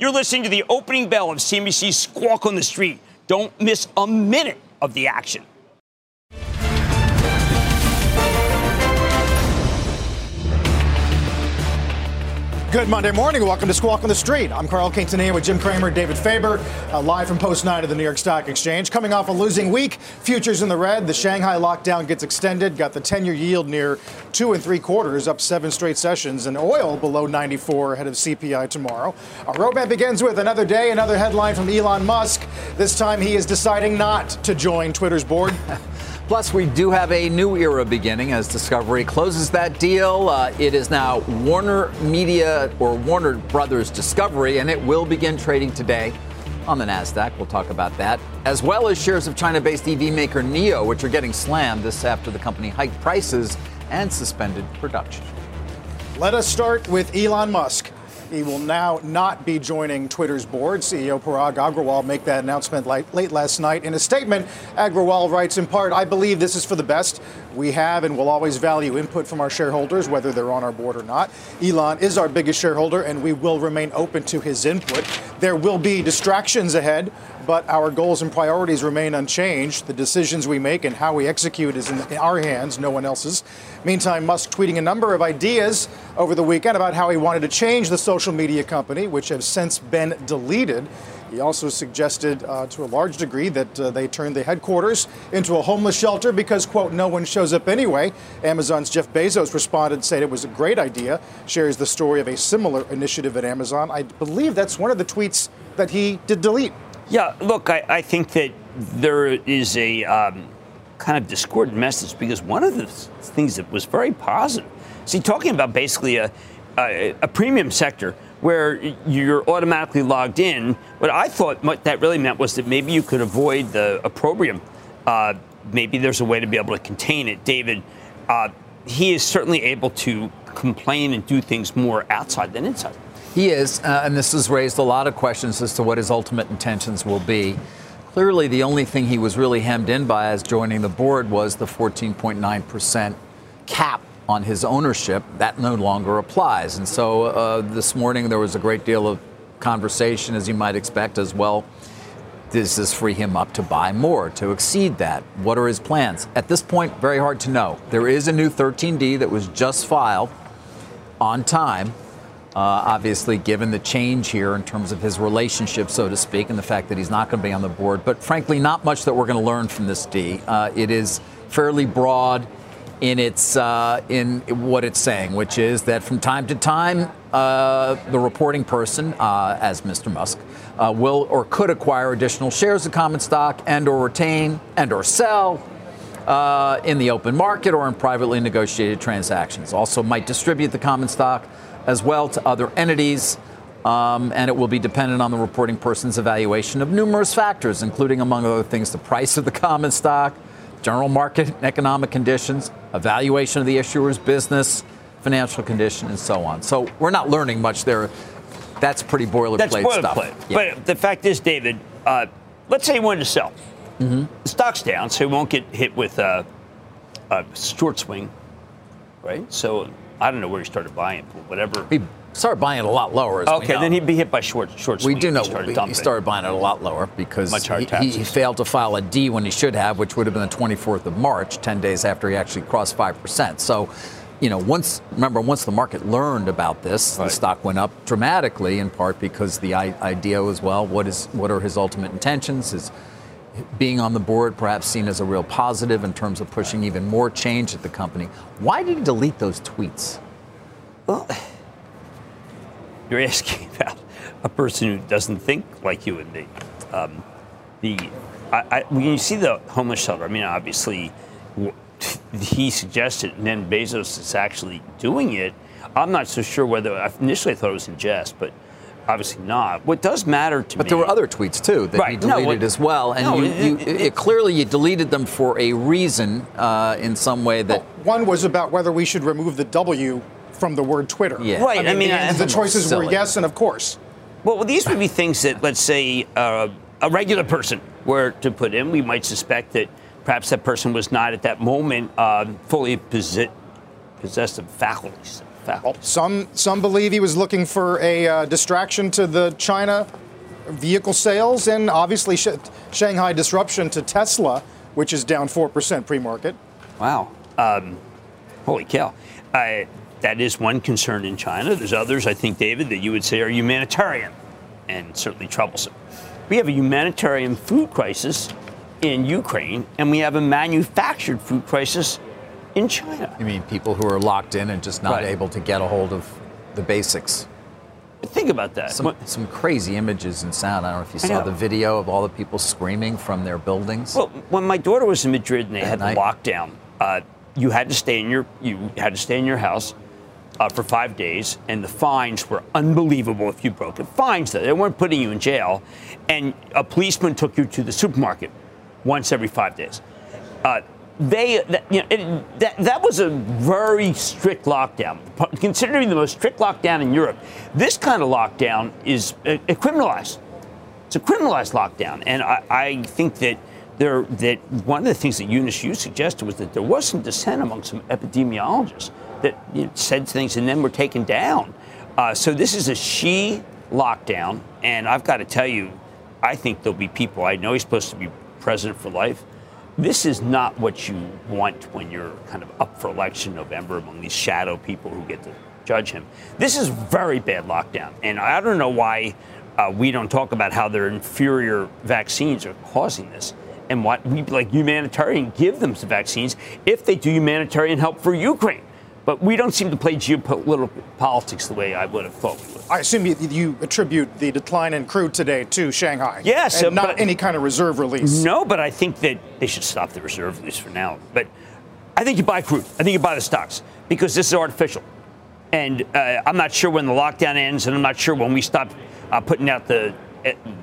You're listening to the opening bell of CNBC's Squawk on the Street. Don't miss a minute of the action. Good Monday morning. Welcome to Squawk on the Street. I'm Carl Quintanilla with Jim Cramer, David Faber, uh, live from Post 9 of the New York Stock Exchange. Coming off a losing week, futures in the red. The Shanghai lockdown gets extended. Got the 10 year yield near two and three quarters, up seven straight sessions, and oil below 94 ahead of CPI tomorrow. Our roadmap begins with another day, another headline from Elon Musk. This time he is deciding not to join Twitter's board. Plus, we do have a new era beginning as Discovery closes that deal. Uh, it is now Warner Media or Warner Brothers Discovery, and it will begin trading today on the NASDAQ. We'll talk about that, as well as shares of China based EV maker NIO, which are getting slammed this after the company hiked prices and suspended production. Let us start with Elon Musk. He will now not be joining Twitter's board. CEO Parag Agrawal make that announcement late last night. In a statement, Agrawal writes in part, I believe this is for the best. We have and will always value input from our shareholders, whether they're on our board or not. Elon is our biggest shareholder, and we will remain open to his input. There will be distractions ahead, but our goals and priorities remain unchanged. The decisions we make and how we execute is in our hands, no one else's. Meantime, Musk tweeting a number of ideas over the weekend about how he wanted to change the social media company, which have since been deleted. He also suggested uh, to a large degree that uh, they turn the headquarters into a homeless shelter because, quote, no one shows up anyway. Amazon's Jeff Bezos responded, said it was a great idea, shares the story of a similar initiative at Amazon. I believe that's one of the tweets that he did delete. Yeah, look, I, I think that there is a um, kind of discordant message because one of the things that was very positive, see, talking about basically a, a, a premium sector – where you're automatically logged in. What I thought what that really meant was that maybe you could avoid the opprobrium. Uh, maybe there's a way to be able to contain it. David, uh, he is certainly able to complain and do things more outside than inside. He is, uh, and this has raised a lot of questions as to what his ultimate intentions will be. Clearly, the only thing he was really hemmed in by as joining the board was the 14.9% cap on his ownership, that no longer applies. And so uh, this morning there was a great deal of conversation, as you might expect, as well. Does this free him up to buy more, to exceed that? What are his plans? At this point, very hard to know. There is a new 13D that was just filed on time. Uh, obviously, given the change here in terms of his relationship, so to speak, and the fact that he's not going to be on the board. But frankly, not much that we're going to learn from this D. Uh, it is fairly broad in its uh, in what it's saying, which is that from time to time, uh, the reporting person, uh, as Mr. Musk, uh, will or could acquire additional shares of common stock and or retain and or sell. In the open market or in privately negotiated transactions. Also, might distribute the common stock as well to other entities, um, and it will be dependent on the reporting person's evaluation of numerous factors, including, among other things, the price of the common stock, general market and economic conditions, evaluation of the issuer's business, financial condition, and so on. So we're not learning much there. That's pretty boilerplate That's boilerplate. stuff. Yeah. But the fact is, David, uh, let's say he wanted to sell. Mm-hmm. The stock's down, so he won't get hit with a, a short swing, right? So I don't know where he started buying, but whatever. He started buying it a lot lower. okay, then he'd be hit by short short. We do know he started, he started buying it a lot lower because Much higher he, he, failed to file a D when he should have, which would have been the 24th of March, 10 days after he actually crossed five percent. So. You know, once remember, once the market learned about this, right. the stock went up dramatically. In part because the idea was, well, what is what are his ultimate intentions? His being on the board perhaps seen as a real positive in terms of pushing even more change at the company. Why did he delete those tweets? Well, you're asking about a person who doesn't think like you and me. Um, the I, I, when you see the homeless shelter, I mean, obviously, he suggested, and then Bezos is actually doing it. I'm not so sure whether initially I thought it was in jest, but obviously not. What does matter to but me. But there were other tweets too that right. he deleted no, it, as well, and no, you, it, you, it, it, clearly you deleted them for a reason uh, in some way that. Well, one was about whether we should remove the W from the word Twitter. Yeah. Right. I mean, I mean the, I, the choices silly. were yes and of course. Well, these would be things that, let's say, uh, a regular person were to put in. We might suspect that perhaps that person was not at that moment uh, fully possessed possessed of faculties. Some some believe he was looking for a uh, distraction to the China vehicle sales, and obviously sh- Shanghai disruption to Tesla, which is down four percent pre-market. Wow. Um, holy cow. Uh, that is one concern in China. There's others, I think, David, that you would say are humanitarian and certainly troublesome. We have a humanitarian food crisis in Ukraine, and we have a manufactured food crisis in China. You mean people who are locked in and just not Right. able to get a hold of the basics? Think about that. Some, some crazy images and sound. I don't know if you saw the video of all the people screaming from their buildings. Well, when my daughter was in Madrid and they had night. the lockdown, uh, you had to stay in your you had to stay in your house uh, for five days, and the fines were unbelievable if you broke it. Fines, though, they weren't putting you in jail, and a policeman took you to the supermarket once every five days. Uh, they, that, you know, it, that, that was a very strict lockdown. Considering the most strict lockdown in Europe, this kind of lockdown is uh, criminalized. It's a criminalized lockdown, and I, I think that there that one of the things that Eunice you suggested was that there was some dissent among some epidemiologists that you know, said things and then were taken down. Uh, so this is a Xi lockdown, and I've got to tell you, I think there'll be people. I know he's supposed to be president for life. This is not what you want when you're kind of up for election November among these shadow people who get to judge him. This is very bad lockdown, and I don't know why uh, we don't talk about how their inferior vaccines are causing this, and what we like humanitarian give them some vaccines if they do humanitarian help for Ukraine. But we don't seem to play geopolitical politics the way I would have thought we would. I assume you, you attribute the decline in crude today to Shanghai. Yes, and uh, not but- any kind of reserve release. No, but I think that they should stop the reserve, release for now. But I think you buy crude. I think you buy the stocks because this is artificial. And uh, I'm not sure when the lockdown ends, and I'm not sure when we stop uh, putting out the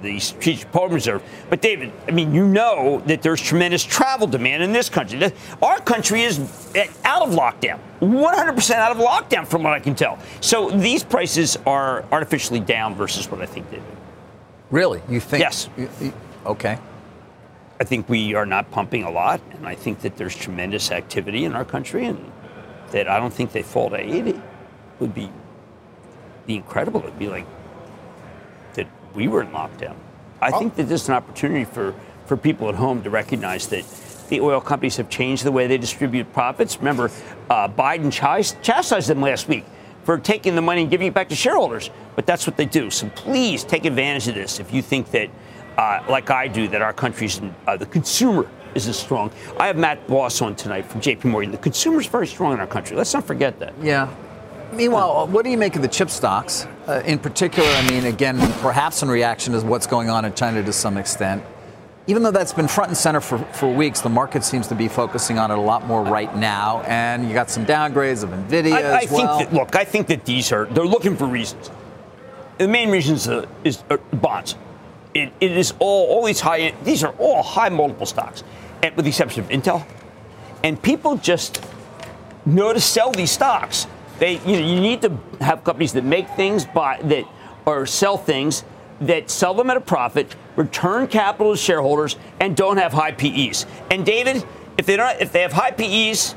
the strategic petroleum reserve. But David, I mean, you know that there's tremendous travel demand in this country. Our country is out of lockdown, 100% out of lockdown, from what I can tell. So these prices are artificially down versus what I think they do. really? You think? Yes. you- you- okay. I think we are not pumping a lot, and I think that there's tremendous activity in our country, and that I don't think they fall to 80 would be be incredible. It'd be like we were in lockdown. I think that this is an opportunity for, for people at home to recognize that the oil companies have changed the way they distribute profits. Remember, uh, Biden chas- chastised them last week for taking the money and giving it back to shareholders, but that's what they do. So please take advantage of this if you think that, uh, like I do, that our country's uh, the consumer isn't strong. I have Matt Boss on tonight from J.P. Morgan. The consumer is very strong in our country. Let's not forget that. Yeah. Meanwhile, what do you make of the chip stocks? Uh, in particular, I mean, again, perhaps in reaction to what's going on in China to some extent. Even though that's been front and center for, for weeks, the market seems to be focusing on it a lot more right now. And you got some downgrades of NVIDIA I, I as well. think that look, I think that these are they're looking for reasons. The main reason is, uh, is uh, bonds. It, it is all all these high these are all high multiple stocks, and with the exception of Intel, and people just know to sell these stocks. They you know you need to have companies that make things buy that or sell things that sell them at a profit, return capital to shareholders, and don't have high PEs. And David, if they don't if they have high PEs,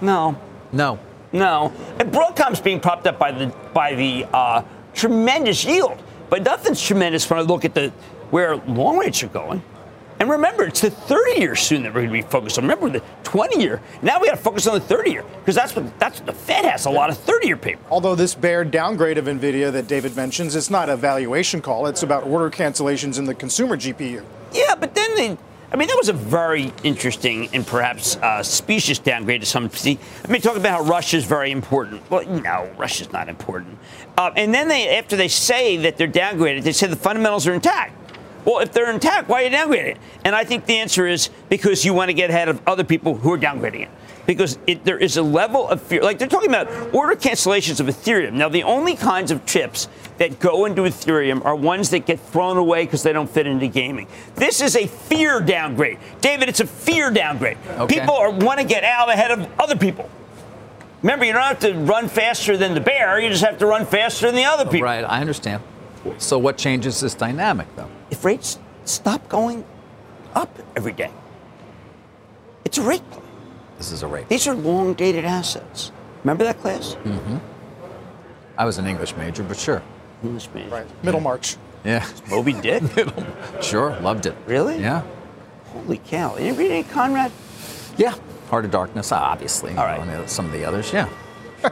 no, no. no, and Broadcom's being propped up by the by the uh, tremendous yield, but nothing's tremendous when I look at the where long rates are going. And remember, it's the 30 year soon that we're going to be focused on. Remember the 20 year. Now we got to focus on the 30 year because that's what that's what the Fed has a lot of 30 year paper. Although this bear downgrade of NVIDIA that David mentions, it's not a valuation call. It's about order cancellations in the consumer GPU. Yeah, but then they. I mean, that was a very interesting and perhaps uh, specious downgrade to some degree. I mean, talk about how Russia's very important. Well, no, Russia's not important. Uh, and then they, after they say that they're downgraded, they say the fundamentals are intact. Well, if they're intact, why are you downgrading it? And I think the answer is because you want to get ahead of other people who are downgrading it. because it, there is a level of fear. Like they're talking about order cancellations of Ethereum. Now, the only kinds of chips that go into Ethereum are ones that get thrown away because they don't fit into gaming. This is a fear downgrade. David, it's a fear downgrade. Okay. People are, want to get out ahead of other people. Remember, you don't have to run faster than the bear, you just have to run faster than the other people. Right, I understand. So what changes this dynamic, though? If rates stop going up every day, it's a rate play. This is a rate. These are long dated assets. Remember that class? Mm-hmm. I was an English major, but sure. English major. Right. Middlemarch. Yeah, Moby Dick? sure, loved it. Really? Yeah. Holy cow. You read any Conrad? Yeah, Heart of Darkness, obviously. All right. Some of the others, yeah.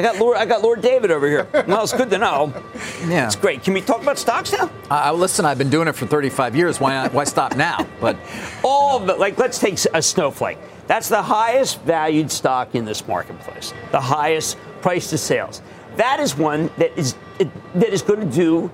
I got Lord I got Lord David over here. Well, it's good to know. Yeah. It's great. Can we talk about stocks now? Uh, listen, I've been doing it for 35 years. Why not, why stop now? But All of the like let's take a Snowflake. That's the highest valued stock in this marketplace. The highest price to sales. That is one that is that is going to do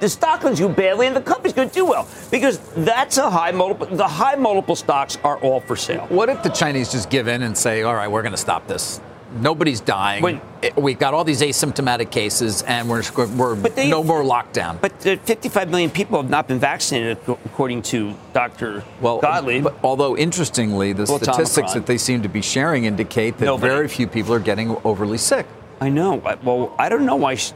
the stock going to do badly and the company's going to do well because that's a high multiple. The high multiple stocks are all for sale. what if the Chinese just give in and say, all right, we're going to stop this? Nobody's dying. When- We've got all these asymptomatic cases, and we're, we're they- no more lockdown. But the 55 million people have not been vaccinated, according to Dr. Well, Gottlieb. but although interestingly, the Well, statistics that they seem to be sharing indicate that Nobody. very few people are getting overly sick. I know. Well, I don't know why. Sh-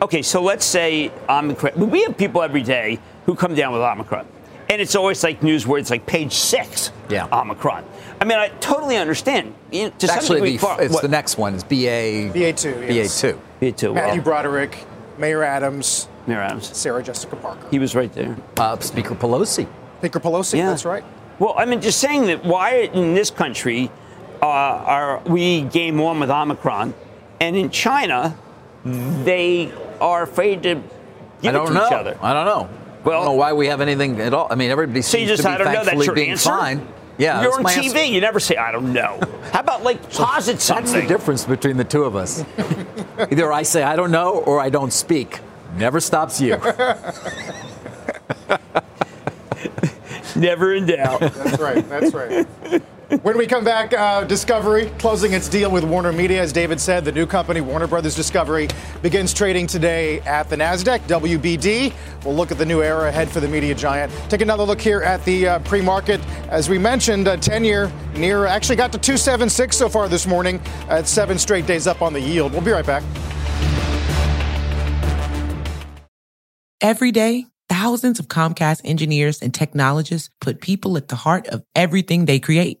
okay, so let's say Omicron. We have people every day who come down with Omicron. And it's always like news where it's like page six, Yeah. Omicron. I mean, I totally understand. You know, to some Actually, degree, the, far- it's what- the next one. It's BA. BA2, yes. BA2. Me too. Matthew Well, Broderick, Mayor Adams, Mayor Adams. Sarah Jessica Parker. He was right there. Uh, Speaker Pelosi. Speaker Pelosi, Yeah. that's right. Well, I mean, just saying that why in this country uh, are we game one with Omicron, and in China they are afraid to give I it don't to know. each other. I don't know. Well- I don't know why we have anything at all. I mean, everybody So seems just, to be I don't know. That's thankfully your being answer. fine. Yeah, you're on TV. answer. You never say, "I don't know." How about like posit That's something? the difference between the two of us. Either I say I don't know or I don't speak. Never stops you. Never in doubt. That's right. That's right. When we come back, uh, Discovery closing its deal with Warner Media. As David said, the new company, Warner Brothers Discovery, begins trading today at the NASDAQ, WBD. We'll look at the new era ahead for the media giant. Take another look here at the uh, pre market. As we mentioned, uh, 10 year near actually got to 276 so far this morning. at seven straight days up on the yield. We'll be right back. Every day, thousands of Comcast engineers and technologists put people at the heart of everything they create.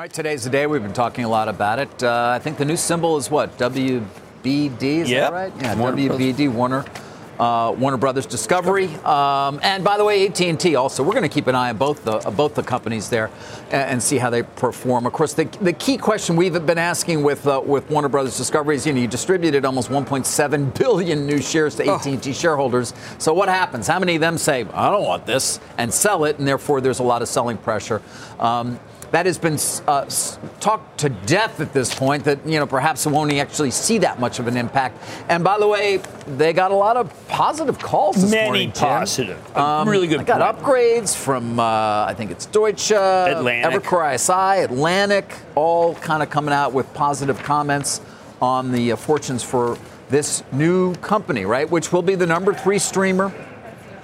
All right, today's the day. We've been talking a lot about it. Uh, I think the new symbol is what? WBD, is Yep. that right? Yeah, Warner WBD, Warner. Uh, Warner Brothers Discovery, um, and by the way, AT&T. Also, we're going to keep an eye on both the uh, both the companies there and, and see how they perform. Of course, the, the key question we've been asking with uh, with Warner Brothers Discovery is, you know, you distributed almost 1.7 billion new shares to AT&T shareholders. So what happens? How many of them say, "I don't want this," and sell it, and therefore there's a lot of selling pressure. Um, that has been uh, talked to death at this point. That you know perhaps it won't actually see that much of an impact. And by the way, they got a lot of positive calls this Many morning. positive, Um, really good. I got point. upgrades from uh, I think it's Deutsche, Atlantic. Evercore ISI, Atlantic, all kind of coming out with positive comments on the uh, fortunes for this new company, right? Which will be the number three streamer.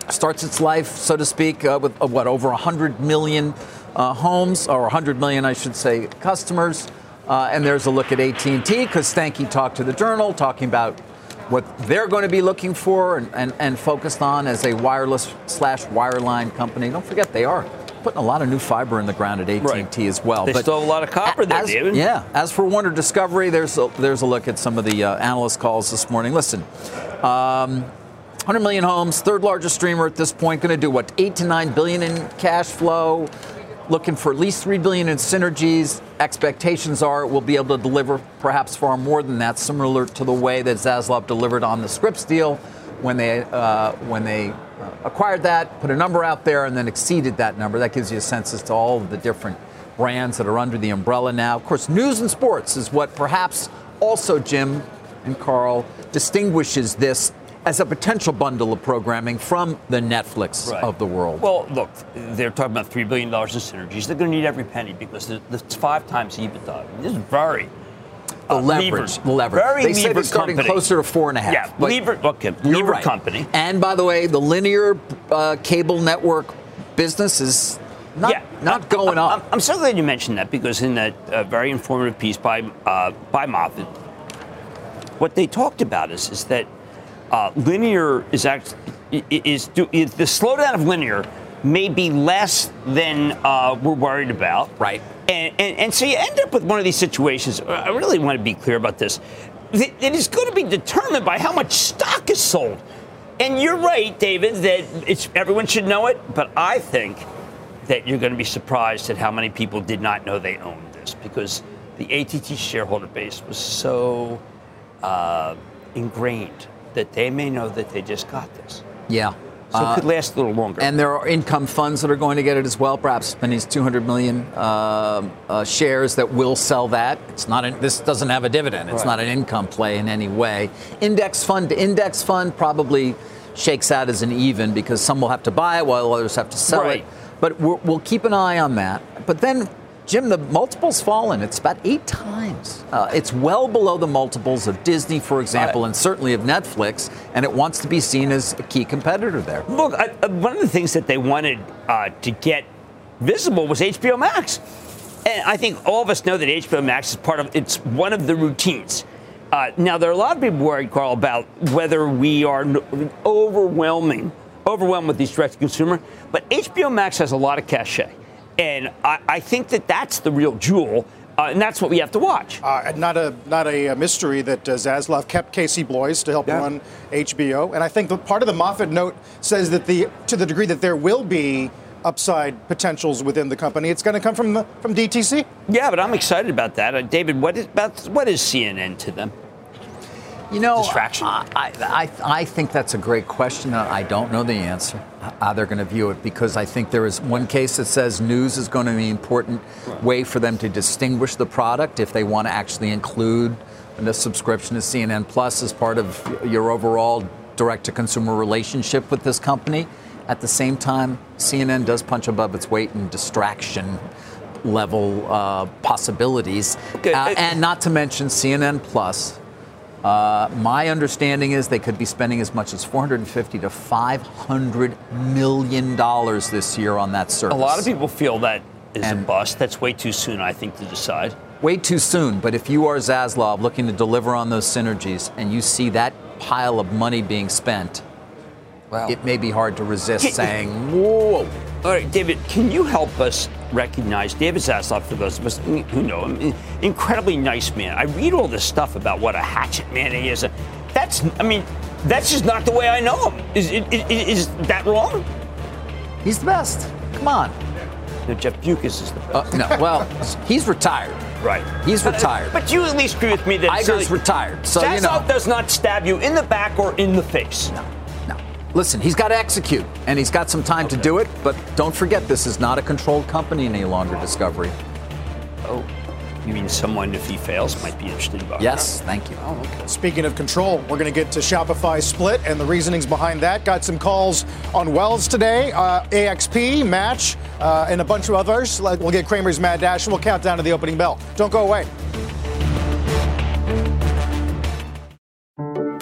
Starts its life, so to speak, uh, with uh, what over 100 million uh, homes, or 100 million, I should say, customers. Uh, and there's a look at AT&T because Stankey talked to the Journal, talking about what they're going to be looking for and, and, and focused on as a wireless slash wireline company. Don't forget, they are putting a lot of new fiber in the ground at AT&T Right. as well. They still have a lot of copper there, as, David. Yeah. As for Warner Discovery, there's a, there's a look at some of the uh, analyst calls this morning. Listen, um, 100 million homes, third largest streamer at this point, going to do what, eight to nine billion in cash flow. Looking for at least three billion in synergies. Expectations are we'll be able to deliver perhaps far more than that, similar to the way that Zaslav delivered on the Scripps deal when they uh, when they uh, acquired that, put a number out there, and then exceeded that number. That gives you a sense as to all of the different brands that are under the umbrella now. Of course, news and sports is what perhaps also Jim and Carl distinguishes this as a potential bundle of programming from the Netflix Right. of the world. Well, look, they're talking about $3 billion in synergies. They're going to need every penny because it's five times EBITDA. This is very. the uh, leverage, levered. leverage. Very they say they're starting company. closer to four and a half. Yeah, but lever, okay, lever right. company. And by the way, the linear uh, cable network business is not yeah, not going I'm, up. I'm, so glad you mentioned that because in that uh, very informative piece by uh, by Moffett, what they talked about is is that uh, linear is actually is, do, is the slowdown of linear may be less than uh, we're worried about. Right. And, and, and so you end up with one of these situations. I really want to be clear about this. It it is going to be determined by how much stock is sold. And you're right, David, that it's, everyone should know it, but I think that you're going to be surprised at how many people did not know they owned this because the ATT shareholder base was so uh, ingrained that they may know that they just got this. yeah. So it could last a little longer. And there are income funds that are going to get it as well. Perhaps Penny's 200 million uh, uh, shares that will sell that. It's not. An, this doesn't have a dividend. It's Right. not an income play in any way. Index fund to index fund probably shakes out as an even because some will have to buy it while others have to sell Right. it. But we'll keep an eye on that. But then, Jim, the multiple's fallen. It's about eight times. Uh, it's well below the multiples of Disney, for example, and certainly of Netflix. And it wants to be seen as a key competitor there. Look, I, uh, one of the things that they wanted uh, to get visible was HBO Max, and I think all of us know that HBO Max is part of. It's one of the routines. Uh, now there are a lot of people worried, Carl, about whether we are overwhelming, overwhelmed with these direct-to-consumer. But HBO Max has a lot of cachet, and I, I think that that's the real jewel, uh, and that's what we have to watch. Uh, not a not a, uh mystery that uh, Zaslav kept Casey Bloys to help Yeah. run HBO, and I think the part of the Moffett note says that the to the degree that there will be upside potentials within the company, it's going to come from the, from DTC. Yeah, but I'm excited about that, uh, David. What is about what is CNN to them? You know, Distraction? I, I, I think that's a great question. I don't know the answer, how they're going to view it, because I think there is one case that says news is going to be an important way for them to distinguish the product if they want to actually include the subscription to CNN Plus as part of your overall direct to consumer relationship with this company. At the same time, CNN does punch above its weight in distraction level uh, possibilities. Okay, Uh, uh, and not to mention CNN Plus. Uh, my understanding is they could be spending as much as 450 to 500 million dollars this year on that service. A lot of people feel that is a bust. That's way too soon, I think, to decide. Way too soon, but if you are Zaslav looking to deliver on those synergies and you see that pile of money being spent, it may be hard to resist saying, "Whoa." All right, David, can you help us recognize David Zaslav for those of us who know him? Incredibly nice man. I read all this stuff about what a hatchet man he is. That's, I mean, that's just not the way I know him. Is, is, is that wrong? He's the best. Come on. No, Jeff Bewkes is the best. Uh, no, well, he's retired. right. He's But- retired. But you at least agree with me that Iger's retired, so you Zaslav know. does not stab you in the back or in the face. No. Listen, he's got to execute, and he's got some time to do it. But don't forget, this is not a controlled company any longer. Discovery. Oh. You mean someone, if he fails, might be interested in buying? Yes, thank you. Oh, okay. Speaking of control, we're going to get to Shopify split and the reasonings behind that. Got some calls on Wells today, uh, AXP, Match, uh, and a bunch of others. We'll get Cramer's Mad Dash and we'll count down to the opening bell. Don't go away.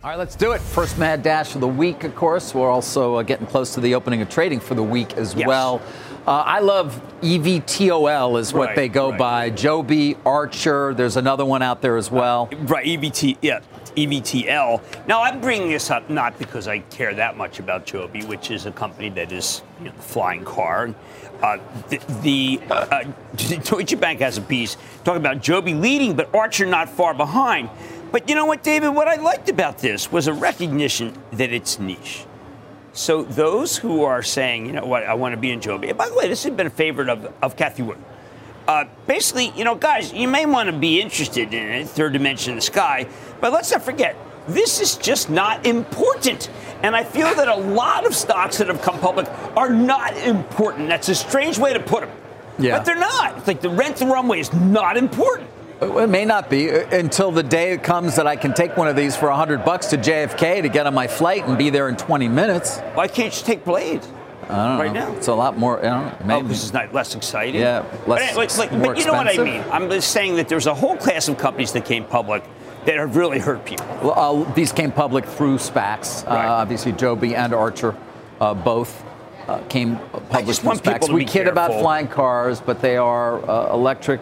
All right, let's do it. First mad dash of the week, of course. We're also uh, getting close to the opening of trading for the week as yes. well. Uh, I love EVTOL is what right, they go right. by. Joby, Archer. There's another one out there as well. Uh, right, EVT. Yeah, EVTL. Now I'm bringing this up not because I care that much about Joby, which is a company that is you know, flying car. Uh, the, the uh, Deutsche Bank has a piece talking about Joby leading, but Archer not far behind. But you know what, David? What I liked about this was a recognition that it's niche. So those who are saying, you know what, I want to be in Joby. And by the way, this has been a favorite of, of Cathie Wood. Uh, basically, you know, guys, you may want to be interested in it, third dimension in the sky, but let's not forget, this is just not important. And I feel that a lot of stocks that have come public are not important. That's a strange way to put them. Yeah. But they're not. It's like the rent the runway is not important. It may not be uh, until the day it comes that I can take one of these for 100 bucks to JFK to get on my flight and be there in 20 minutes. Why can't you take Blade? right know. now. It's a lot more. Know, maybe. Oh, this is not less exciting. Yeah, less. But, like, but you know what I mean. I'm just saying that there's a whole class of companies that came public that have really hurt people. Well, uh, these came public through SPACs. Uh, right. Uh, obviously, Joby and Archer uh, both. Uh, came public through SPACs. We kid about flying cars, but they are uh, electric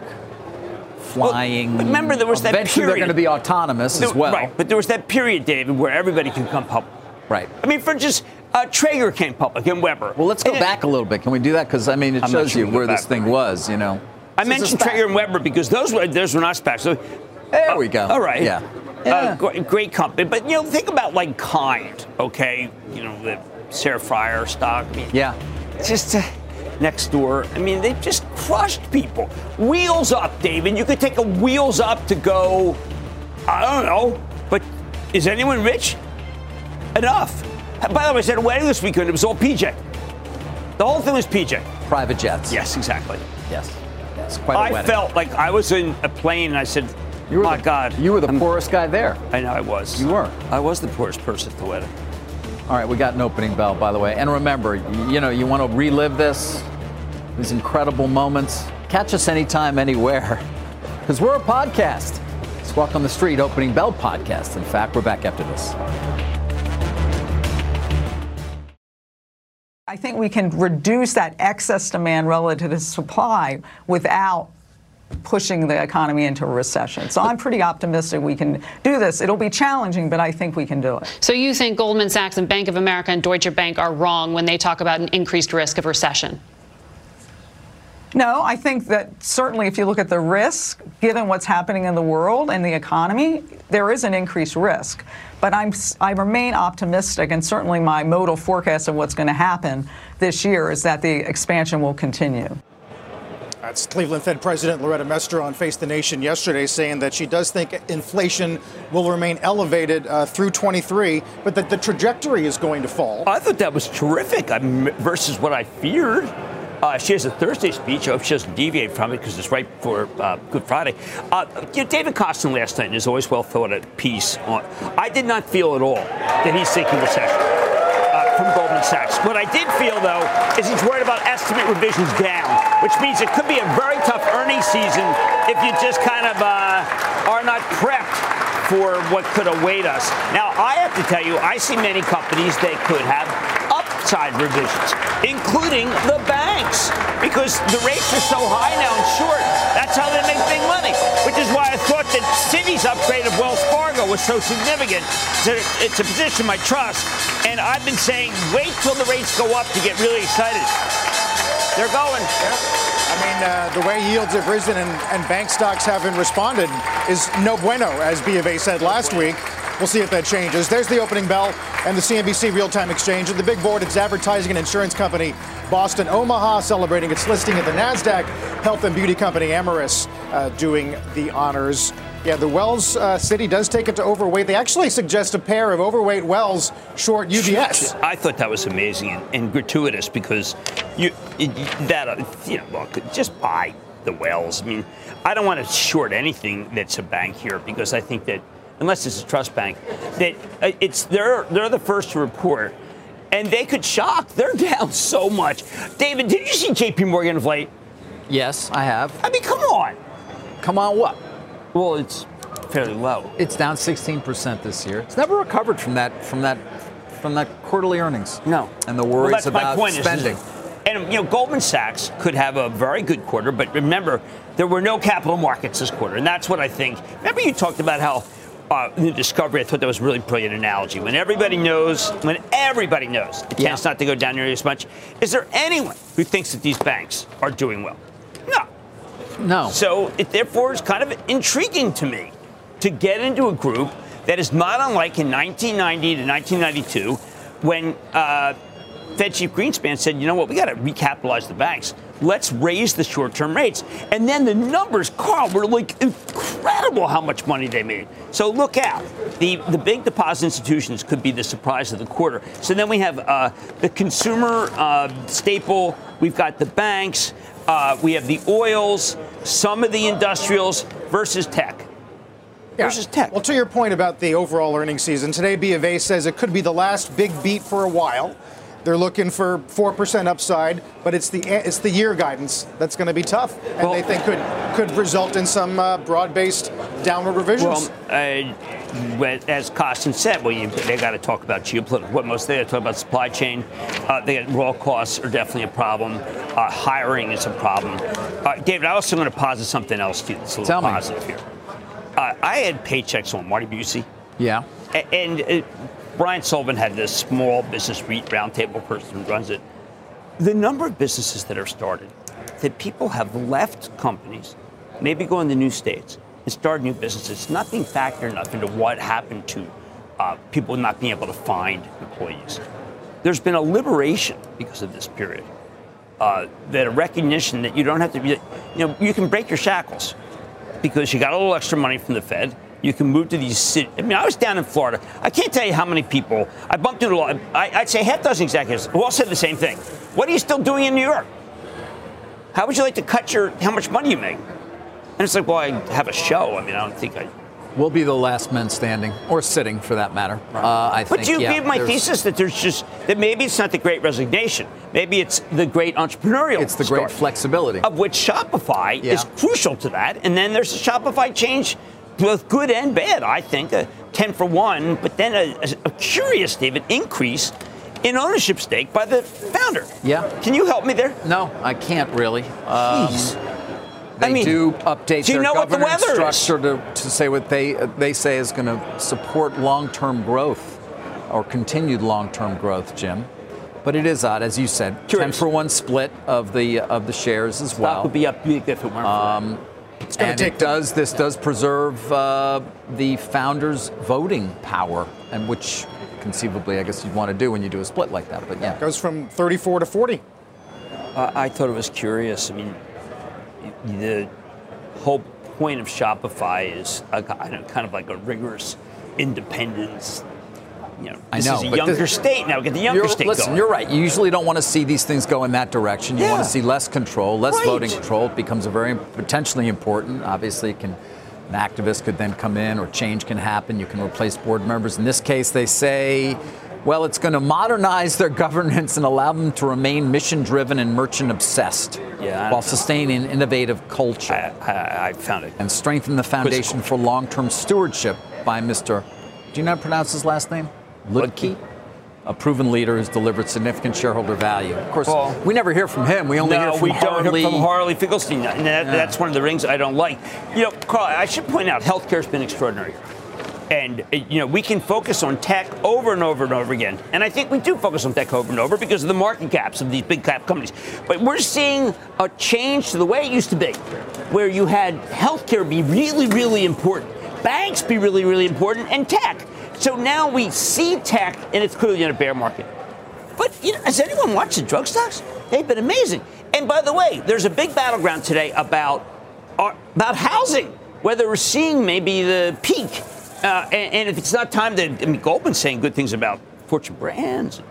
flying. Well, remember, there was that Eventually period. they're going to be autonomous there, as well. Right, but there was that period, David, where everybody could come public. Right. I mean, for just uh, Traeger came public and Weber. Well, let's go and back it, a little bit. Can we do that? Because I mean, it I'm shows sure you where this thing was. You know. I mentioned Traeger and Weber because those were those were not SPACs. So, there uh, we go. All right. Yeah. Uh, yeah. Great, great, company, but you know, think about like Kind. Okay, you know the Sarah Friar stock. I mean, yeah. Just. Uh, Nextdoor. I mean, they've just crushed people. Wheels up, David. You could take a wheels up to go, I don't know, but is anyone rich? Enough. By the way, I said a wedding this weekend. It was all PJ. The whole thing was PJ. Private jets. Yes, exactly. Yes. Yes, quite I wedding. felt like I was in a plane and I said, you were my the, God. You were the I'm, poorest guy there. I know I was. You were. I was the poorest person at the wedding. All right, we got an opening bell, by the way. And remember, you know, you want to relive this, these incredible moments. Catch us anytime, anywhere, because we're a podcast. It's Squawk on the Street Opening Bell podcast. In fact, we're back after this. I think we can reduce that excess demand relative to supply without pushing the economy into a recession. So I'm pretty optimistic we can do this. It'll be challenging, but I think we can do it. So you think Goldman Sachs and Bank of America and Deutsche Bank are wrong when they talk about an increased risk of recession? No, I think that certainly if you look at the risk, given what's happening in the world and the economy, there is an increased risk. But I'm, I remain optimistic, and certainly my modal forecast of what's going to happen this year is that the expansion will continue. That's Cleveland Fed President Loretta Mester on Face the Nation yesterday saying that she does think inflation will remain elevated uh, through 23, but that the trajectory is going to fall. I thought that was terrific versus what I feared. Uh, she has a Thursday speech. I hope she doesn't deviate from it because it's right for uh, Good Friday. Uh, you know, David Kostin last night is always well thought at piece on. I did not feel at all that he's thinking recession. Uh, from Goldman Sachs. What I did feel, though, is he's worried about estimate revisions down, which means it could be a very tough earnings season if you just kind of uh, are not prepped for what could await us. Now, I have to tell you, I see many companies that could have upside revisions, including the banks, because the rates are so high now and short. That's how they make big money, which is why I thought that Citi's upgrade of Wells Fargo was so significant. It's a position my trust, and I've been saying wait till the rates go up to get really excited. They're going. I mean, uh, the way yields have risen and, and bank stocks haven't responded is no bueno, as B said last week. We'll see if that changes. There's the opening bell and the CNBC real time exchange. At the big board, it's advertising and insurance company Boston Omaha celebrating its listing at the NASDAQ. Health and beauty company Amyris uh, doing the honors. Yeah, the Wells uh, Citi does take it to overweight. They actually suggest a pair of overweight Wells short UBS. I thought that was amazing and, and gratuitous because you that uh, you know look just buy the Wells. I mean, I don't want to short anything that's a bank here because I think that unless it's a trust bank, that uh, it's they're they're the first to report, and they could shock. They're down so much. David, did you see J.P. Morgan of late? Yes, I have. I mean, come on. Come on, what? Well, it's fairly low. It's down 16% this year. It's never recovered from that from that from that quarterly earnings. No. And the worries well, about spending. Is, and you know, Goldman Sachs could have a very good quarter, but remember, there were no capital markets this quarter, and that's what I think. Remember, you talked about how uh, the discovery, I thought that was a really brilliant analogy. When everybody knows, when everybody knows, it tends yeah. not to go down nearly as much. Is there anyone who thinks that these banks are doing well? No. No. So it therefore is kind of intriguing to me to get into a group that is not unlike in 1990 to 1992 when uh, Fed Chief Greenspan said, you know what, we got to recapitalize the banks. Let's raise the short term rates. And then the numbers, Carl, were like incredible how much money they made. So look out. The, the big deposit institutions could be the surprise of the quarter. So then we have uh, the consumer uh, staple, we've got the banks, uh, we have the oils, some of the industrials versus tech. Yeah. Versus tech. Well, to your point about the overall earnings season, today B of A says it could be the last big beat for a while. They're looking for four percent upside, but it's the it's the year guidance that's going to be tough, and well, they think could could result in some uh, broad-based downward revisions. Well, uh, as Kostin said, well, you, they got to talk about geopolitical. What most they got to talk about supply chain. Uh, they got raw costs are definitely a problem. Uh, hiring is a problem. Uh, David, I also want to posit something else to you that's a little Tell positive me. here. Uh, I had Paychex on Marty Mucci. Yeah. And, and Brian Sullivan had this small business roundtable person who runs it. The number of businesses that are started, that people have left companies, maybe going to new states and start new businesses, not being factored enough into what happened to uh, people not being able to find employees. There's been a liberation because of this period. Uh, that a recognition that you don't have to be, you know, you can break your shackles because you got a little extra money from the Fed you can move to these cities. I mean, I was down in Florida. I can't tell you how many people I bumped into. A lot. I, would say half dozen executives who all said the same thing. What are you still doing in New York? How would you like to cut your how much money you make? And it's like, well, I have a show. I mean, I don't think I. We'll be the last men standing, or sitting, for that matter. Right. Uh, I but think. you yeah, give my thesis that there's just that maybe it's not the great resignation. Maybe it's the great entrepreneurial. It's the great flexibility. Of which Shopify yeah. is crucial to that. And then there's a Shopify change both good and bad, I think. A 10 for one, but then a, a curious, David, increase in ownership stake by the founder. Yeah. Can you help me there? No, I can't really. Um, they I mean, do update do their know governance the structure to, to say what they they say is going to support long-term growth or continued long-term growth, Jim. But it is odd, as you said, Curious. 10 for one split of the of the shares as well. Stock would be up big if it weren't um, and it does this does preserve uh, the founders' voting power, and which conceivably, I guess you'd want to do when you do a split like that. But yeah, it goes from 34 to 40. Uh, I thought it was curious. I mean, the whole point of Shopify is a, kind of like a rigorous independence you know, this I know, is a younger this, state now. Get the younger state listen, going. you're right. You usually don't want to see these things go in that direction. You yeah. want to see less control, less right. voting control. It becomes a very potentially important. Obviously, it can an activist could then come in or change can happen. You can replace board members. In this case, they say Well, it's going to modernize their governance and allow them to remain mission driven and merchant obsessed Yeah, while sustaining an innovative culture I, I, I found it. and strengthen the foundation for long term stewardship by Mr. Do you not pronounce his last name? Lütke? A proven leader who's delivered significant shareholder value. Of course, Well- we never hear from him. We only hear no, from we don't Harley. hear from Harley Finkelstein, and that, that's one of the rings I don't like. You know, Carl, I should point out, healthcare's been extraordinary. And, uh, you know, we can focus on tech over and over and over again. And I think we do focus on tech over and over because of the market caps of these big cap companies. But we're seeing a change to the way it used to be, where you had healthcare be really, really important, banks be really, really important, and tech. So now we see tech, and it's clearly in a bear market. But you know, has anyone watched the drug stocks? They've been amazing. And by the way, there's a big battleground today about uh, about housing, whether we're seeing maybe the peak, uh, and, and if it's not time to. I mean, Goldman's saying good things about Fortune Brands,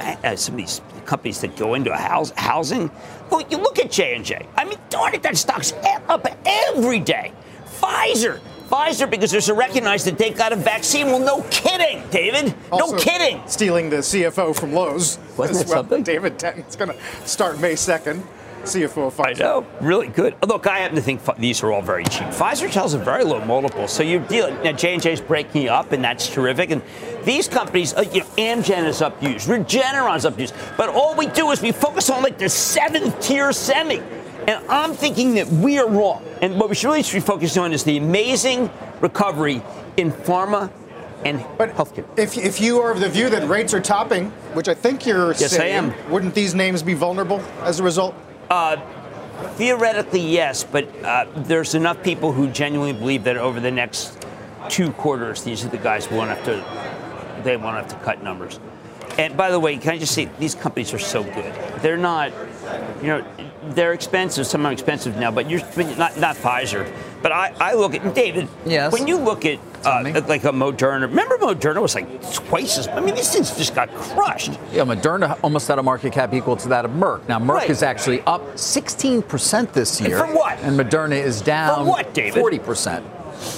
uh, some of these companies that go into house, housing. Well, you look at J and J. I mean, darn it, that stock's up every day. Pfizer. Pfizer, because there's a recognized that they've got a vaccine. Well, no kidding, David. Also no kidding. Stealing the CFO from Lowe's. Wasn't as that something? David Denton's going to start May 2nd. CFO of Pfizer. I know, really good. Look, I happen to think these are all very cheap. Pfizer tells a very low multiple, so you deal. Now J and J's breaking up, and that's terrific. And these companies, uh, you know, Amgen is up used, Regeneron's up used, but all we do is we focus on like the seventh tier semi. And I'm thinking that we are wrong. And what we should really be focusing on is the amazing recovery in pharma and But healthcare. if, if you are of the view that rates are topping, which I think you're Yes, I saying, am. wouldn't these names be vulnerable as a result? Theoretically, yes, but uh, there's enough people who genuinely believe that over the next two quarters, these are the guys who won't have to, they won't have to cut numbers. And by the way, can I just say these companies are so good. They're not, you know, they're expensive. Some are expensive now, but you're not not Pfizer. But I, I look at David. Yes. When you look at uh, like a Moderna, remember Moderna was like twice as. I mean, these things just got crushed. Yeah, Moderna almost had a market cap equal to that of Merck. Now, Merck Right. is actually up 16% this year. And for what? And Moderna is down what, David? 40%.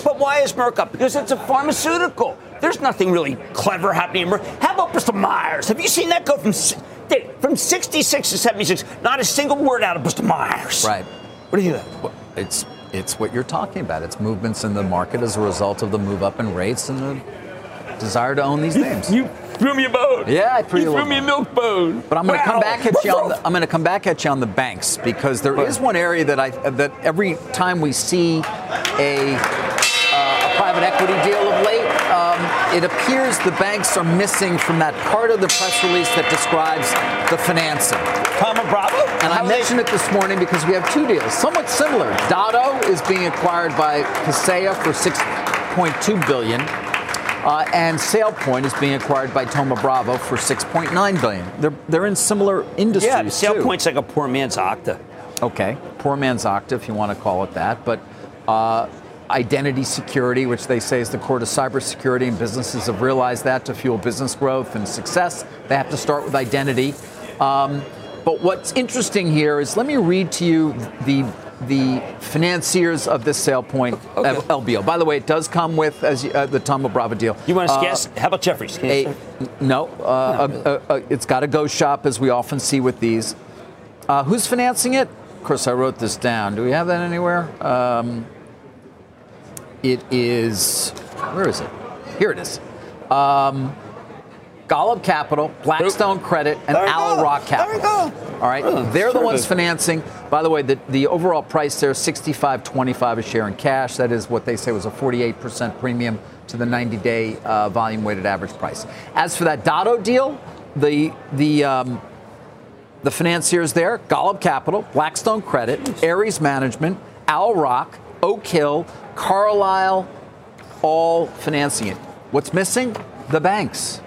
But why is Merck up? Because it's a pharmaceutical. There's nothing really clever happening in Merck. How about Bristol Myers? Have you seen that go from from 66 to 76? Not a single word out of Bristol Myers. Right. What do you think? Well, It's it's what you're talking about. It's movements in the market as a result of the move up in rates and the desire to own these names. You threw me a bone. Yeah, I threw you a threw me a milk bone. But I'm going to come back at you on the, I'm going to come back at you on the banks because there is one area that I that every time we see a private equity deal of late, um, it appears the banks are missing from that part of the press release that describes the financing. Palma Bravo? And I How they- mentioned it this morning because we have two deals, somewhat similar. Datto is being acquired by Kaseya for 6.2 billion, uh, and SailPoint is being acquired by Thoma Bravo for 6.9 billion. They're they're in similar industries. Yeah, sale too. point's like a poor man's Okta. Okay, poor man's Okta, if you want to call it that, but. Uh, Identity security, which they say is the core to cybersecurity, and businesses have realized that to fuel business growth and success, they have to start with identity. Um, but what's interesting here is let me read to you the the financiers of this SailPoint Okay. of LBO. By the way, it does come with as you, uh, the Thoma Bravo deal. You want to Uh, guess? How about Jefferies? A, no, uh, a- a- it's got to go shop as we often see with these. Uh, who's financing it? Of course, I wrote this down. Do we have that anywhere? Um, it is. Where is it? Here it is. Um, Golub Capital, Blackstone Credit, and Owl. Rock There we Capital. go. All right, Oh, they're the ones financing. By the way, the, the overall price there is 65.25 a share in cash. That is what they say was a 48% premium to the 90-day uh, volume-weighted average price. As for that Datto deal, the the um, the financiers there: Golub Capital, Blackstone Credit, Ares Management, Owl Rock, Oak Hill, Carlyle, all financing it. What's missing? The banks.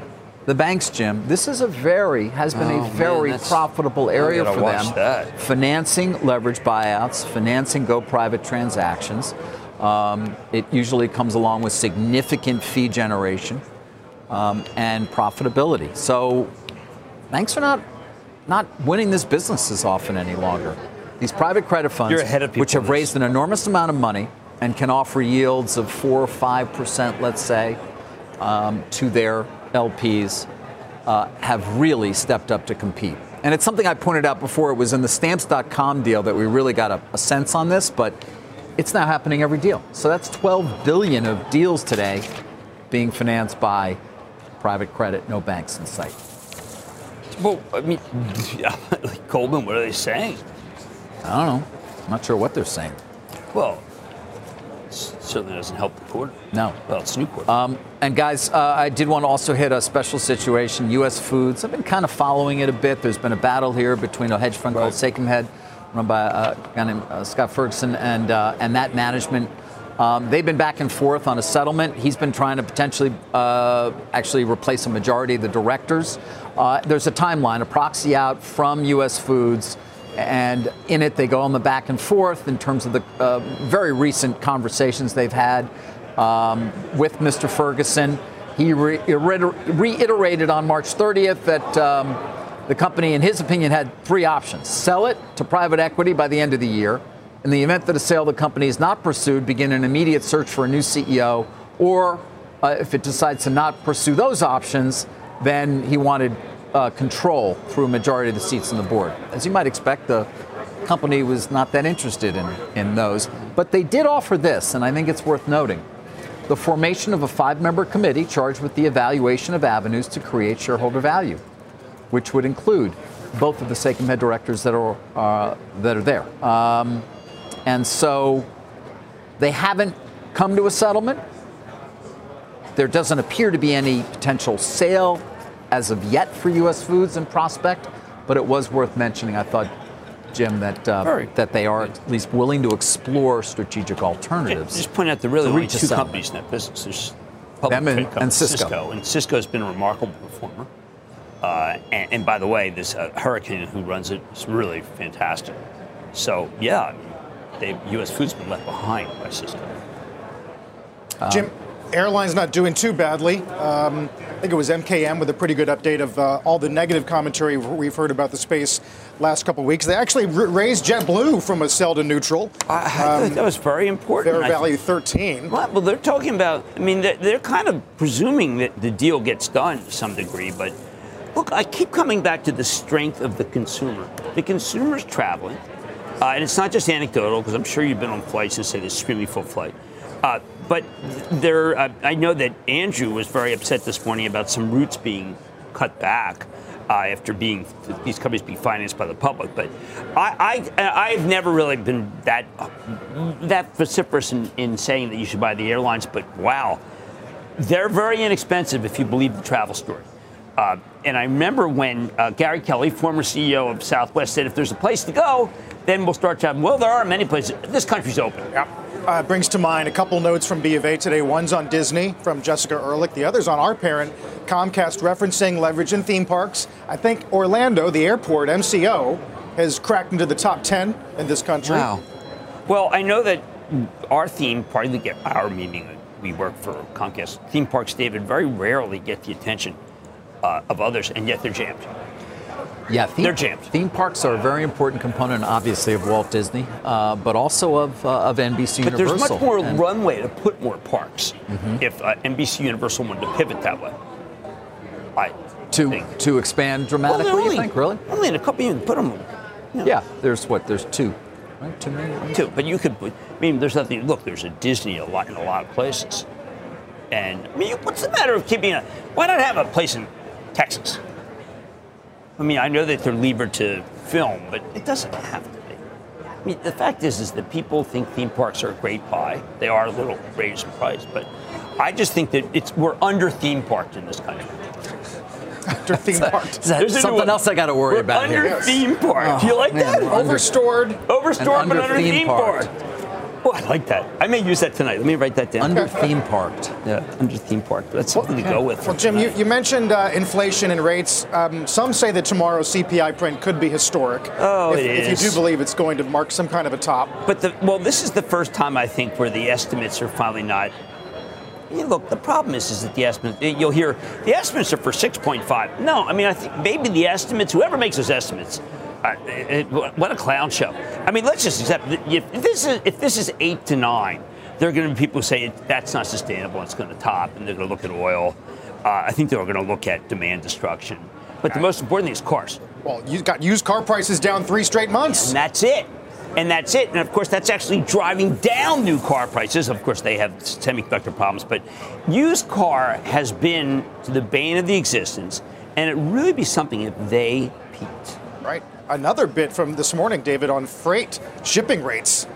The banks, Jim. This is a very has been Oh, a very that's- profitable area for them. that. Financing leverage buyouts, financing go private transactions. Um, it usually comes along with significant fee generation um, and profitability. So banks are not not winning this business as often any longer. These private credit funds, You're ahead of people which have raised an enormous amount of money and can offer yields of four or five percent, let's say, um, to their LPs, uh, have really stepped up to compete. And it's something I pointed out before. It was in the stamps.com deal that we really got a, a sense on this, but it's now happening every deal. So that's 12 billion of deals today being financed by private credit, no banks in sight. Well, I mean, Goldman, what are they saying? I don't know. I'm not sure what they're saying. Well, certainly doesn't help the quarter. No. Well, it's new quarter. Um, and guys, uh, I did want to also hit a special situation. U.S. Foods. I've been kind of following it a bit. There's been a battle here between a hedge fund right. called Sachem Head, run by uh, a guy named uh, Scott Ferguson, and uh, and that management. Um, they've been back and forth on a settlement. He's been trying to potentially uh, actually replace a majority of the directors. Uh, there's a timeline, a proxy out from U.S. Foods and in it, they go on the back and forth in terms of the uh, very recent conversations they've had um, with Mr. Ferguson. He re- reiterated on March 30th that um, the company, in his opinion, had three options sell it to private equity by the end of the year. In the event that a sale of the company is not pursued, begin an immediate search for a new CEO, or uh, if it decides to not pursue those options, then he wanted uh, control through a majority of the seats on the board. As you might expect, the company was not that interested in, in those. But they did offer this, and I think it's worth noting the formation of a five member committee charged with the evaluation of avenues to create shareholder value, which would include both of the Sachem head directors that are, uh, that are there. Um, and so they haven't come to a settlement. There doesn't appear to be any potential sale as of yet for U.S. foods and prospect, but it was worth mentioning. I thought, Jim, that uh, that they are at least willing to explore strategic alternatives. Just point out there really only two companies in that business. There's Them and, and Sysco. Sysco. and Sysco's been a remarkable performer. Uh, and, and, by the way, this uh, Hourican who runs it is really fantastic. So yeah, they, U.S. Food's been left behind by Sysco. Jim, airline's not doing too badly. Um, I think it was MKM with a pretty good update of uh, all the negative commentary we've heard about the space last couple of weeks. They actually raised JetBlue from a sell to neutral. I, um, that was very important. Fair value 13. Well, they're talking about, I mean, they're, they're kind of presuming that the deal gets done to some degree, but look, I keep coming back to the strength of the consumer. The consumer's traveling. Uh, and it's not just anecdotal, because I'm sure you've been on flights and say this extremely full flight. Uh, but there, uh, I know that Andrew was very upset this morning about some routes being cut back. Uh, after being these companies being financed by the public, but I, I I've never really been that that vociferous in, in saying that you should buy the airlines. But wow, they're very inexpensive if you believe the travel story. Uh, and I remember when uh, Gary Kelly, former CEO of Southwest, said, if there's a place to go, then we'll start traveling. Well, there are many places. This country's open. Yep uh, brings to mind a couple notes from B of A today. One's on Disney from Jessica Ehrlich. The other's on our parent, Comcast, referencing leverage in theme parks. I think Orlando, the airport, MCO, has cracked into the top 10 in this country. Wow. Well, I know that our theme, part of the our meaning, we work for Comcast, theme parks, David, very rarely get the attention uh, of others, and yet they're jammed. Yeah, theme, they're jammed. Theme parks are a very important component, obviously, of Walt Disney, uh, but also of, uh, of NBC but Universal. But there's much more and runway to put more parks mm-hmm. if uh, NBC Universal wanted to pivot that way. I to think. to expand dramatically. Well, only, you think really? Only in a couple. You can put them. You know. Yeah, there's what? There's two. Right? Two million. Two, but you could. I mean, there's nothing. Look, there's a Disney a lot in a lot of places. And I mean, what's the matter of keeping a? Why not have a place in Texas? I mean, I know that they're levered to film, but it doesn't have to be. I mean, the fact is, is that people think theme parks are a great buy. They are a little raised in price, but I just think that it's we're under theme parked in this country. Under theme parked. Is that something else I got to worry we're about under here? theme park. Oh, Do you oh, like man, that? Overstored. Overstored, but under theme park. Oh, I like that. I may use that tonight. Let me write that down. Under theme parked. Yeah, under theme park. That's something well, to go with. Well, Jim, you, you, mentioned uh, inflation and rates. Um, some say that tomorrow's CPI print could be historic. Oh, if, it if you do believe it's going to mark some kind of a top. But the, well, this is the first time I think where the estimates are finally not. Yeah, look, the problem is, is that the estimates, you'll hear the estimates are for 6.5. No, I mean, I think maybe the estimates, whoever makes those estimates, it, what a clown show. I mean, let's just accept if this is if this is eight to nine, there are going to be people who say that's not sustainable. It's going to top, and they're going to look at oil. Uh, I think they're going to look at demand destruction. But the most important thing is cars. Well, you've got used car prices down three straight months. And that's it. And that's it. And of course, that's actually driving down new car prices. Of course, they have semiconductor problems, but used car has been the bane of the existence. And it really be something if they peaked. Right. Another bit from this morning, David, on freight shipping rates.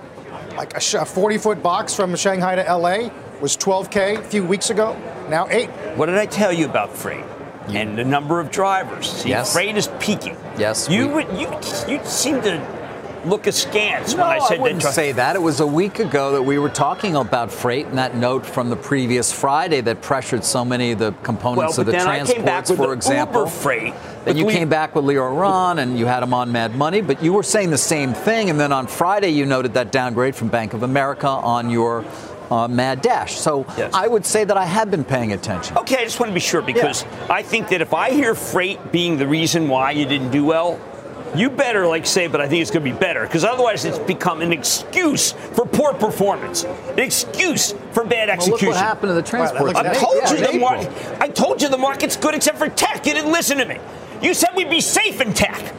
Like a 40 foot box from Shanghai to LA was 12K a few weeks ago, now 8. What did I tell you about freight? And the number of drivers. See, Yes. freight is peaking. Yes, You we- would you you seem to look askance No, when I said wouldn't that. say that. It was a week ago that we were talking about freight and that note from the previous Friday that pressured so many of the components Well, of the but then I came back transports, for example. Uber freight. Then you we- came back with Lior Ron and you had him on Mad Money, but you were saying the same thing. And then on Friday, you noted that downgrade from Bank of America on your uh, Mad Dash. So Yes. I would say that I have been paying attention. Okay, I just want to be sure because I think that if I hear freight being the reason why you didn't do well, you better like say, but I think it's going to be better because otherwise it's become an excuse for poor performance, an excuse for bad Well, look execution. what happened to the transport. looks I told Yeah, you the April. market. I told you the market's good except for tech. You didn't listen to me. You said we'd be safe in tech.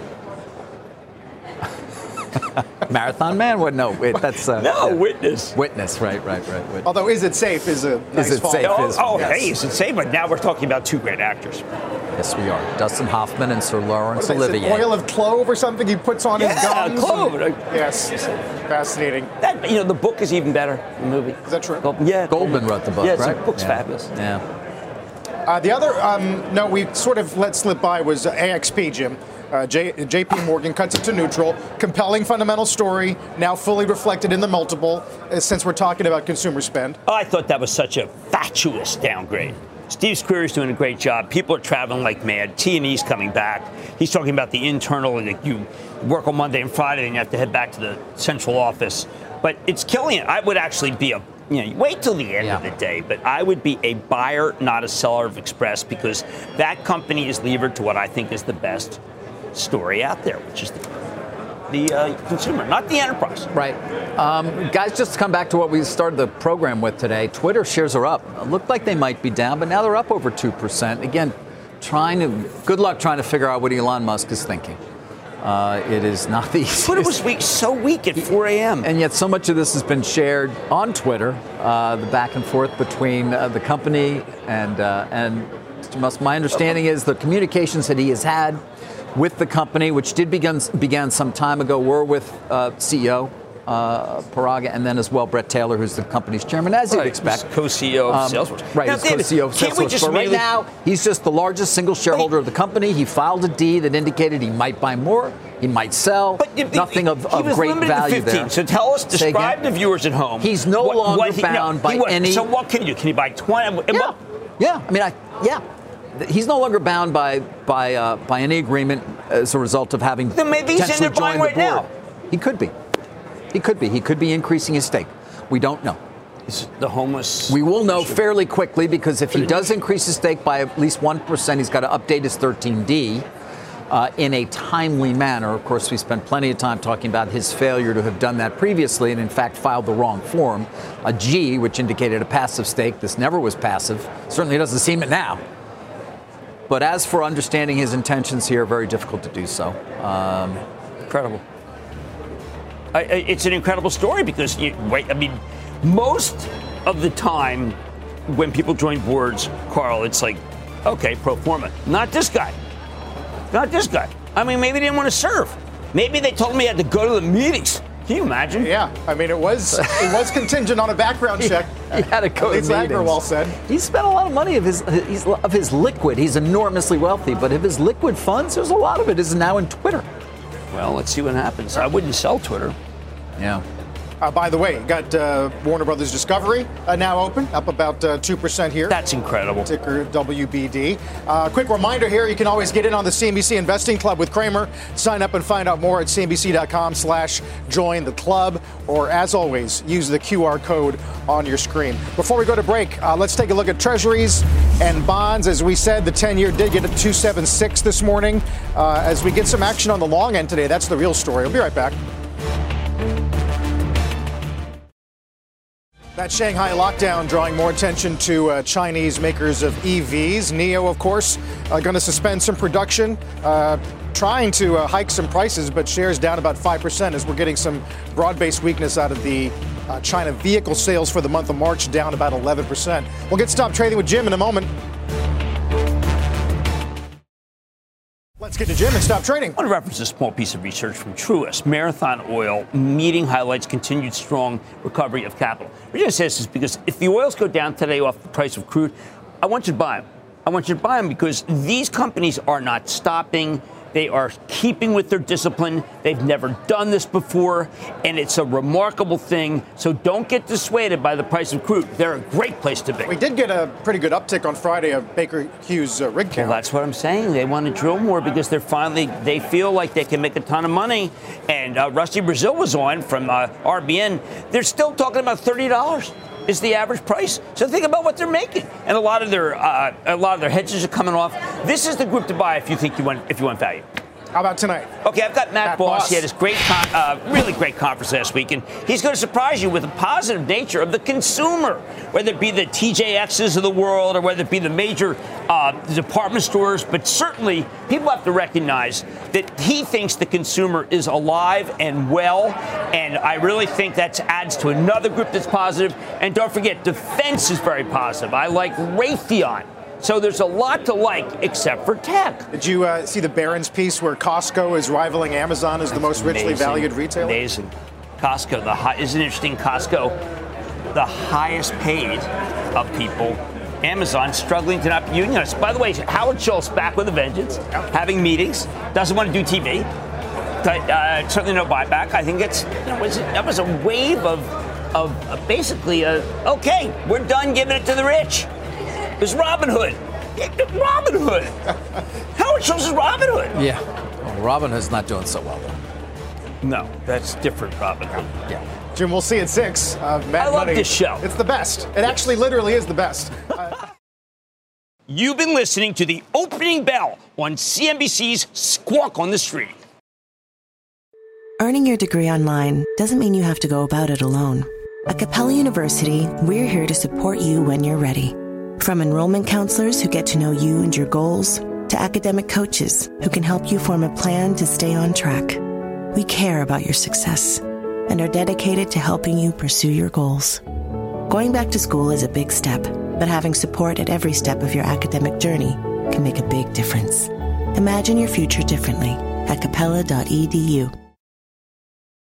Marathon Man? What? No, wait, that's uh, No, yeah. witness. Witness, right, right, right. Witness. Although, is it safe? Is a nice it follow. safe? Oh, is- oh, yes. hey, is it safe? But now we're talking about two great actors. Yes, we are. Dustin Hoffman and Sir What Laurence is it, Olivier. oil of clove or something he puts on his Yeah, gums? clove. Yes, fascinating. That you know, the book is even better. Than the movie. Is that true? Gold- yeah, Goldman wrote the book, Yeah, right? the book's Yeah. fabulous. Yeah. Uh, the other um, no, we sort of let slip by was uh, AXP, Jim. Uh, J- JP Morgan cuts it to neutral. Compelling fundamental story, now fully reflected in the multiple, uh, since we're talking about consumer spend. Oh, I thought that was such a fatuous downgrade. Steve Squeri's doing a great job. People are traveling like mad. T&E's coming back. He's talking about the internal, like you work on Monday and Friday and you have to head back to the central office. But it's killing it. I would actually be a, you know, wait till the end of the day, but I would be a buyer, not a seller of Express because that company is levered to what I think is the best story out there, which is the, the uh, consumer, not the enterprise. Right. Um, guys, just to come back to what we started the program with today, Twitter shares are up. It looked like they might be down, but now they're up over 2%. Again, trying to, good luck trying to figure out what Elon Musk is thinking. Uh, it is not the easiest. Twitter was weak, so weak at 4 a.m. And yet, so much of this has been shared on Twitter, uh, the back and forth between uh, the company and uh, and Mr. Musk. My understanding is the communications that he has had with the company, which did begin began some time ago, were with uh, CEO uh, Paraga, and then as well Bret Taylor, who's the company's chairman, as you'd expect. co-CEO of Um, Salesforce. Right, Now, he's David, co-CEO of can't we Salesforce. just But right really- now, he's just the largest single shareholder of the company. He filed a D that indicated he might buy more, he might sell. But Nothing of, of great value to 15. there. So tell us, Say again? describe to viewers at home. He's no longer he- bound by he any- So what can you? Can you buy 20? Yeah, what- yeah. I mean, I yeah. He's no longer bound by by uh, by any agreement as a result of having Then maybe he's in potentially there buying joined the right board. He could be. He could be. He could be increasing his stake. We don't know. Is the homeless. We will know fairly quickly because if he does increase his stake by at least 1%, he's got to update his 13D uh, in a timely manner. Of course, we spent plenty of time talking about his failure to have done that previously and, in fact, filed the wrong form. A G, which indicated a passive stake. This never was passive. Certainly doesn't seem it now. But as for understanding his intentions here, very difficult to do so. Um, Incredible. I, I- it's an incredible story because you, wait, I mean, most of the time when people join boards, Carl, it's like, okay, pro forma. Not this guy. Not this guy. I mean, maybe they didn't want to serve. Maybe they told me I had to go to the meetings. Can you imagine? Yeah, I mean, it was it was contingent on a background check. He had a go At to least. Agrawal said. He spent a lot of money of his, his of his liquid. He's enormously wealthy, but of his liquid funds, there's a lot of it is now in Twitter. Well, let's see what happens. I wouldn't sell Twitter. Yeah. Uh, by the way, got uh, Warner Brothers Discovery uh, now open, up about uh, 2% here. That's incredible. Ticker WBD. Uh, quick reminder here, you can always get in on the CNBC Investing Club with Cramer. Sign up and find out more at cnbc.com slash join the club. Or as always, use the QR code on your screen. Before we go to break, uh, let's take a look at treasuries and bonds. As we said, the 10-year did get a 276 this morning. Uh, as we get some action on the long end today, that's the real story. We'll be right back. That Shanghai lockdown drawing more attention to uh, Chinese makers of EVs. NIO, of course, uh, going to suspend some production, uh, trying to uh, hike some prices, but shares down about 5% as we're getting some broad based weakness out of the uh, China vehicle sales for the month of March, down about 11%. We'll get stopped trading with Jim in a moment. Get to Jim and stop trading. I want to reference a small piece of research from Truist. Marathon Oil meeting highlights continued strong recovery of capital. Reason I say this is because if the oils go down today off the price of crude, I want you to buy them. I want you to buy them because these companies are not stopping they are keeping with their discipline. They've never done this before, and it's a remarkable thing. So don't get dissuaded by the price of crude. They're a great place to be. We did get a pretty good uptick on Friday of Baker Hughes uh, rig count. Well, that's what I'm saying. They want to drill more because they're finally they feel like they can make a ton of money. And uh, Rusty Braziel was on from uh, RBN. They're still talking about thirty dollars is the average price. So think about what they're making, and a lot of their uh, a lot of their hedges are coming off. This is the group to buy if you think you want if you want value. How about tonight? Okay, I've got Matt, Matt Boss. Boss. He had this great, con- uh, really great conference last week, and he's going to surprise you with the positive nature of the consumer, whether it be the TJXs of the world or whether it be the major uh, department stores. But certainly, people have to recognize that he thinks the consumer is alive and well, and I really think that adds to another group that's positive. And don't forget, defense is very positive. I like Raytheon. So there's a lot to like, except for tech. Did you uh, see the Barron's piece where Costco is rivaling Amazon as the most richly valued retailer? Amazing. Costco, the high, isn't interesting? Costco, the highest paid of people. Amazon struggling to not be unionized. By the way, Howard Schultz back with a vengeance, having meetings, doesn't want to do TV. Uh, certainly no buyback. I think it's you know, that was a wave of of uh, basically a, okay, we're done giving it to the rich is Robin Hood. Robin Hood. Howard Schultz is Robin Hood. Yeah. Well, Robin Hood's not doing so well, though. No, that's different, Robin Hood. Yeah. Jim, we'll see at six. Uh, Mad I love Money. this show. It's the best. It actually literally is the best. Uh, You've been listening to the opening bell on CNBC's Squawk on the Street. Earning your degree online doesn't mean you have to go about it alone. At Capella University, we're here to support you when you're ready. From enrollment counselors who get to know you and your goals, to academic coaches who can help you form a plan to stay on track. We care about your success and are dedicated to helping you pursue your goals. Going back to school is a big step, but having support at every step of your academic journey can make a big difference. Imagine your future differently at capella.edu.